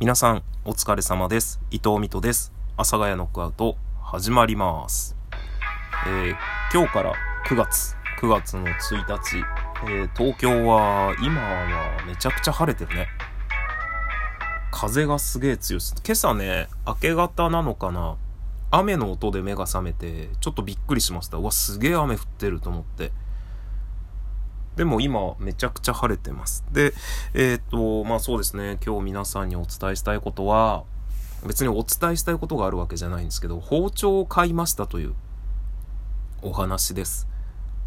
皆さん、お疲れ様です。伊藤美斗です。阿佐ヶ谷ノックアウト、始まります。えー、今日から9月、9月の1日、えー、東京は、今はめちゃくちゃ晴れてるね。風がすげえ強いです。今朝ね、明け方なのかな雨の音で目が覚めて、ちょっとびっくりしました。うわ、すげえ雨降ってると思って。でも今めちゃくちゃ晴れてます。で、えっ、と、まあそうですね、今日皆さんにお伝えしたいことは、別にお伝えしたいことがあるわけじゃないんですけど、包丁を買いましたというお話です。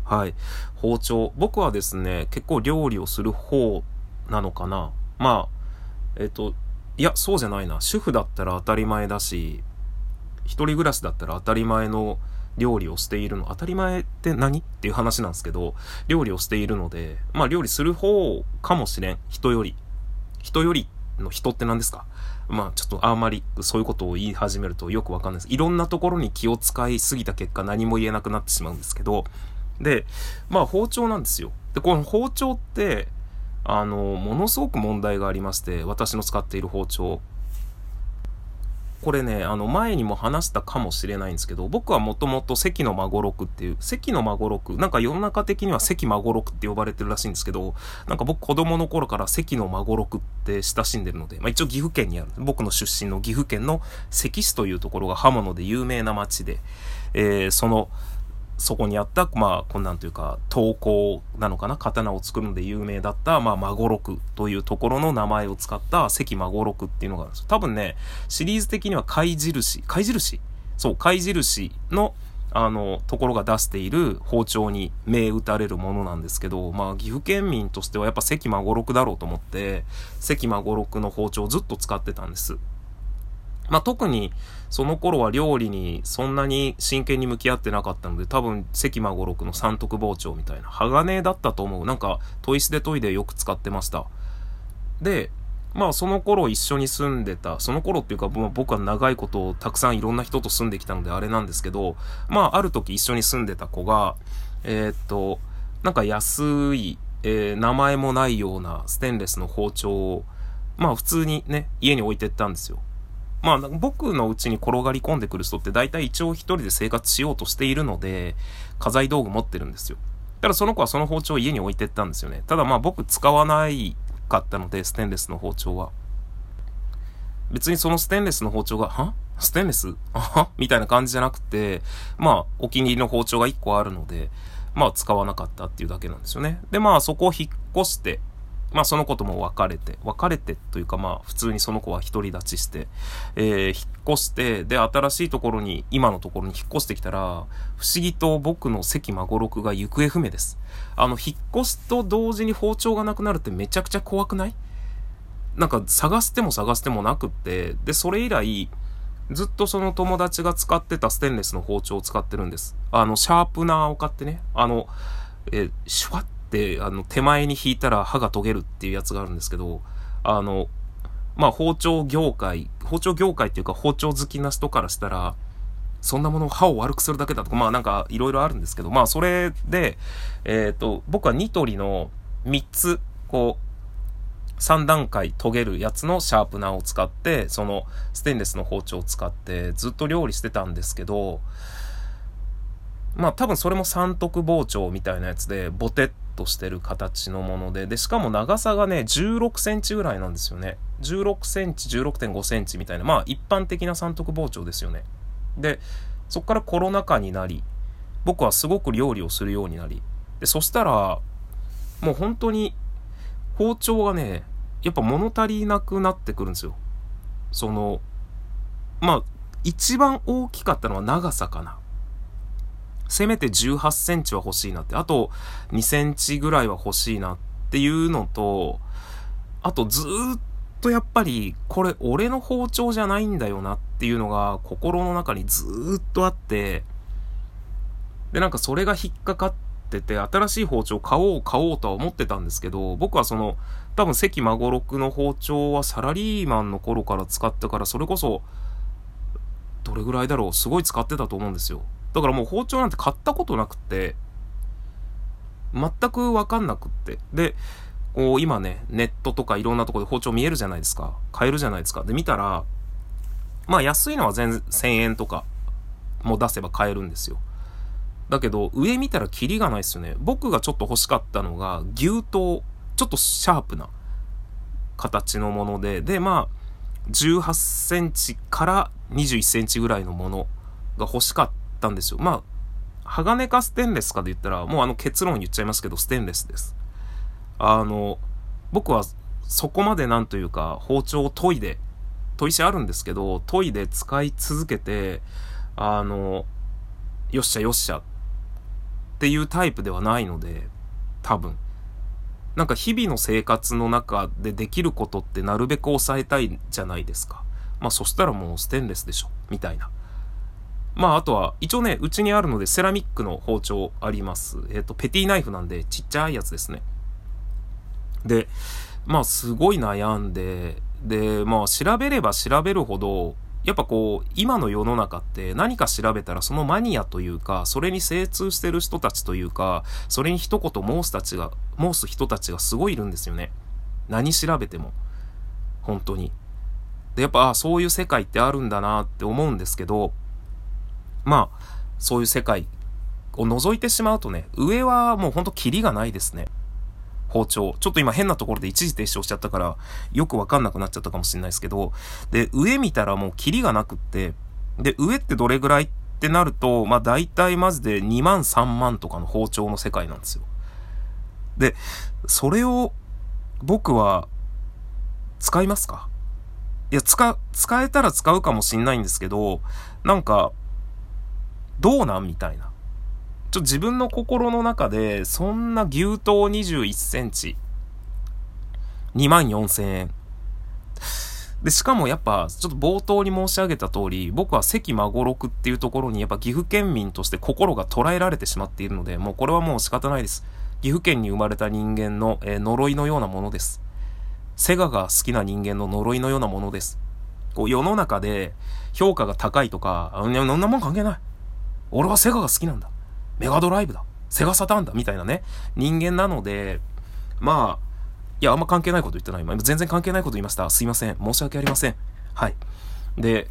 はい。包丁。僕はですね、結構料理をする方なのかな。まあ、えっ、と、いや、そうじゃないな。主婦だったら当たり前だし、一人暮らしだったら当たり前の料理をしているの、当たり前って何？っていう話なんですけど、料理をしているので、まあ料理する方かもしれん。人より。人よりの人って何ですか？まあちょっとあんまりそういうことを言い始めるとよくわかんないです。いろんなところに気を使いすぎた結果何も言えなくなってしまうんですけど、で、まあ包丁なんですよ。で、この包丁って、あの、ものすごく問題がありまして、私の使っている包丁。これね、あの前にも話したかもしれないんですけど、僕はもともと関の孫六っていう、関の孫六、なんか世の中的には関孫六って呼ばれてるらしいんですけど、なんか僕子供の頃から関の孫六って親しんでるので、まあ一応岐阜県にある、僕の出身の岐阜県の関市というところが刃物で有名な町で、えー、その、そこにあった、まあ、こんなんというか、刀工なのかな？刀を作るので有名だった、まあ、孫六というところの名前を使った関孫六っていうのがあるんですよ。多分ね、シリーズ的には貝印、貝印？そう、貝印の、あの、ところが出している包丁に銘打たれるものなんですけど、まあ、岐阜県民としてはやっぱ関孫六だろうと思って、関孫六の包丁をずっと使ってたんです。まあ、特にその頃は料理にそんなに真剣に向き合ってなかったので、多分関孫六の三徳包丁みたいな、鋼だったと思う。なんか、砥石で研いでよく使ってました。で、まあその頃一緒に住んでた、その頃っていうか、まあ、僕は長いことをたくさんいろんな人と住んできたのであれなんですけど、まあある時一緒に住んでた子が、えー、っと、なんか安い、えー、名前もないようなステンレスの包丁を、まあ普通にね、家に置いてったんですよ。まあ、僕のうちに転がり込んでくる人って大体一応一人で生活しようとしているので、家財道具持ってるんですよ。ただその子はその包丁を家に置いてったんですよね。ただまあ僕使わないかったので、ステンレスの包丁は。別にそのステンレスの包丁が、は？ステンレス？あみたいな感じじゃなくて、まあ、お気に入りの包丁が1個あるので、まあ、使わなかったっていうだけなんですよね。で、まあ、そこを引っ越して、まあその子とも別れて、別れてというかまあ普通にその子は独り立ちして、えー、引っ越して、で、新しいところに、今のところに引っ越してきたら、不思議と僕の関孫六が行方不明です。あの、引っ越すと同時に包丁がなくなるってめちゃくちゃ怖くない？なんか探しても探してもなくって、で、それ以来、ずっとその友達が使ってたステンレスの包丁を使ってるんです。あの、シャープナーを買ってね、あの、えシュワッ、あの、手前に引いたら歯が研げるっていうやつがあるんですけど、あの、まあ、包丁業界、包丁業界っていうか包丁好きな人からしたら、そんなものを歯を悪くするだけだとか、まあなんかいろいろあるんですけど、まあそれで、えっ、ー、と、僕はニトリの3つ、こう、3段階研げるやつのシャープナーを使って、そのステンレスの包丁を使ってずっと料理してたんですけど、まあ多分それも三徳包丁みたいなやつで、ボテッとしてる形のもので、で、しかも長さがね、16センチぐらいなんですよね。16センチ、16.5センチみたいな、まあ一般的な三徳包丁ですよね。で、そこからコロナ禍になり、僕はすごく料理をするようになり、で、そしたら、もう本当に包丁がね、やっぱ物足りなくなってくるんですよ。その、まあ、一番大きかったのは長さかな。せめて18センチは欲しいなって、あと2センチぐらいは欲しいなっていうのと、あとずーっとやっぱり、これ俺の包丁じゃないんだよなっていうのが心の中にずーっとあって、で、なんかそれが引っかかってて、新しい包丁買おう買おうとは思ってたんですけど、僕はその、多分関孫六の包丁はサラリーマンの頃から使ってから、それこそ、どれぐらいだろうすごい使ってたと思うんですよ。だからもう包丁なんて買ったことなくて、全くわかんなくって。で、こう今ね、ネットとかいろんなところで包丁見えるじゃないですか。買えるじゃないですか。で、見たら、まあ安いのは全然1000円とかも出せば買えるんですよ。だけど、上見たらキリがないですよね。僕がちょっと欲しかったのが、牛刀、ちょっとシャープな形のもので、で、まあ、18センチから21センチぐらいのものが欲しかったったんですよ。まあ、鋼かステンレスかで言ったら、もうあの結論言っちゃいますけど、ステンレスです。あの、僕はそこまでなんというか、包丁を研いで、砥石あるんですけど、研いで使い続けて、あの、よっしゃよっしゃっていうタイプではないので、多分。なんか日々の生活の中でできることってなるべく抑えたいじゃないですか。まあそしたらもうステンレスでしょ、みたいな。まああとは、一応ね、うちにあるのでセラミックの包丁あります。えっ、ー、と、ペティナイフなんでちっちゃいやつですね。で、まあすごい悩んで、で、まあ調べれば調べるほど、やっぱこう、今の世の中って何か調べたらそのマニアというか、それに精通してる人たちというか、それに一言申すたちが、申す人たちがすごいいるんですよね。何調べても。本当に。で、やっぱ、あそういう世界ってあるんだなって思うんですけど、まあ、そういう世界を覗いてしまうとね、上はもうほんとキリがないですね。包丁。ちょっと今変なところで一時停止をしちゃったから、よくわかんなくなっちゃったかもしれないですけど、で、上見たらもうキリがなくって、で、上ってどれぐらいってなると、まあ大体マジで2万3万とかの包丁の世界なんですよ。で、それを僕は使いますか？いや、使、使えたら使うかもしんないんですけど、なんか、どうなんみたいな。ちょっと自分の心の中で、そんな牛刀21センチ、2万4千円。で、しかもやっぱ、ちょっと冒頭に申し上げた通り、僕は関孫六っていうところにやっぱ岐阜県民として心が捉えられてしまっているので、もうこれはもう仕方ないです。岐阜県に生まれた人間の、えー、呪いのようなものです。セガが好きな人間の呪いのようなものです。こう世の中で評価が高いとか、あんなもん関係ない。俺はセガが好きなんだ。メガドライブだ。セガサターンだ。みたいなね、人間なので、まあ、いや、あんま関係ないこと言ってない。今、全然関係ないこと言いました。すいません。申し訳ありません。はい。で、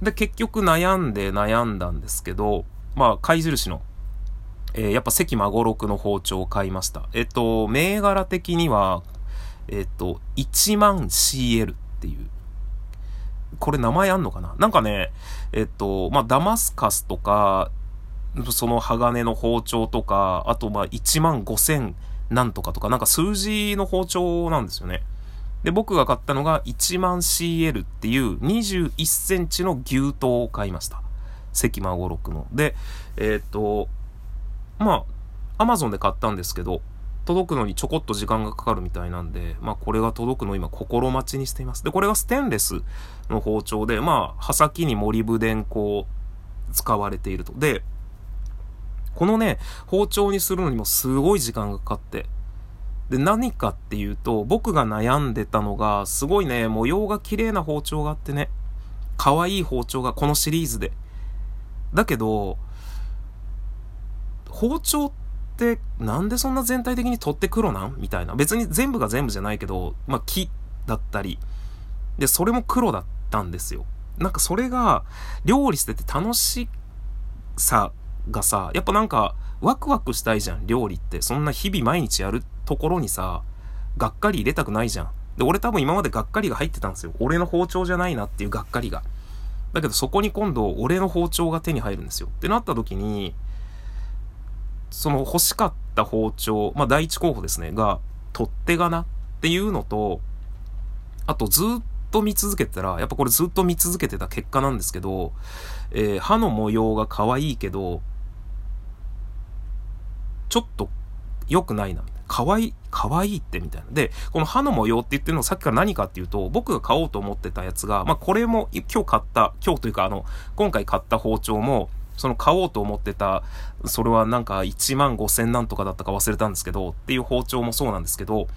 で、結局悩んで悩んだんですけど、まあ、貝印の、えー、やっぱ関孫六の包丁を買いました。えっと、銘柄的には、えっと、1万 CL っていう、これ名前あんのかな？なんかね、えっと、まあ、ダマスカスとか、その鋼の包丁とか、あとまあ1万5千なんとかとか、なんか数字の包丁なんですよね。で、僕が買ったのが1万 CL っていう21センチの牛刀を買いました。関孫六の。で、えー、っと、まあ、アマゾンで買ったんですけど、届くのにちょこっと時間がかかるみたいなんで、まあこれが届くのを今心待ちにしています。で、これがステンレスの包丁で、まあ刃先にモリブ電こう使われていると。で、このね、包丁にするのにもすごい時間がかかって。で、何かっていうと、僕が悩んでたのが、すごいね、模様が綺麗な包丁があってね、可愛い包丁がこのシリーズで。だけど、包丁ってなんでそんな全体的に取って黒なん？みたいな。別に全部が全部じゃないけど、まあ木だったり。で、それも黒だったんですよ。なんかそれが、料理してて楽しさがさ、やっぱなんか、ワクワクしたいじゃん、料理って。そんな日々毎日やるところにさ、がっかり入れたくないじゃん。で、俺多分今までがっかりが入ってたんですよ。俺の包丁じゃないなっていうがっかりが。だけどそこに今度、俺の包丁が手に入るんですよ。ってなった時に、その欲しかった包丁、まあ第一候補ですね、が、取っ手がなっていうのと、あとずっと見続けてたら、やっぱこれずっと見続けてた結果なんですけど、えー、歯の模様が可愛いけど、ちょっと良くないな。可愛い、可愛いってみたいな。で、この歯の模様って言ってるのさっきから何かっていうと、僕が買おうと思ってたやつが、まあこれも今日買った、今日というかあの、今回買った包丁も、その買おうと思ってた、それはなんか1万5千なんとかだったか忘れたんですけど、っていう包丁もそうなんですけど、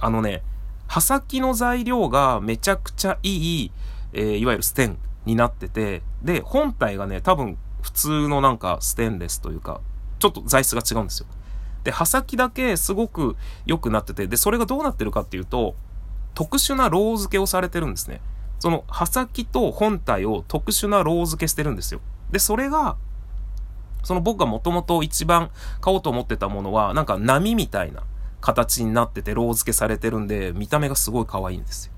あのね、刃先の材料がめちゃくちゃいい、えー、いわゆるステンになってて、で、本体がね、多分普通のなんかステンレスというか、ちょっと材質が違うんですよ。で、刃先だけすごく良くなってて、で、それがどうなってるかっていうと、特殊なロー付けをされてるんですね。その刃先と本体を特殊なロー付けしてるんですよ。で、それが、その僕がもともと一番買おうと思ってたものは、なんか波みたいな形になっててロー付けされてるんで、見た目がすごい可愛いんですよ。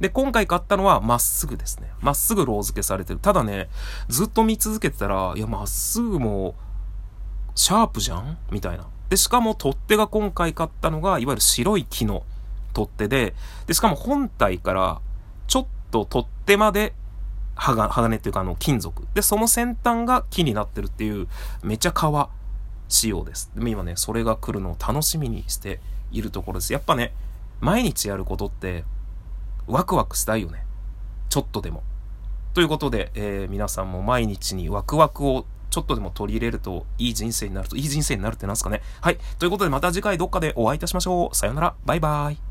で、今回買ったのはまっすぐですね。まっすぐロー付けされてる。ただね、ずっと見続けてたら、いや、まっすぐも、シャープじゃん？みたいな。で、しかも取っ手が今回買ったのが、いわゆる白い木の取っ手で、で、しかも本体からちょっと取っ手まで鋼っていうかあの金属。で、その先端が木になってるっていう、めちゃ革仕様です。でも今ね、それが来るのを楽しみにしているところです。やっぱね、毎日やることって、ワクワクしたいよね。ちょっとでも。ということで、えー、皆さんも毎日にワクワクをちょっとでも取り入れるといい人生になると、いい人生になるってなんすかね。はい。ということでまた次回どっかでお会いいたしましょう。さよなら。バイバイ。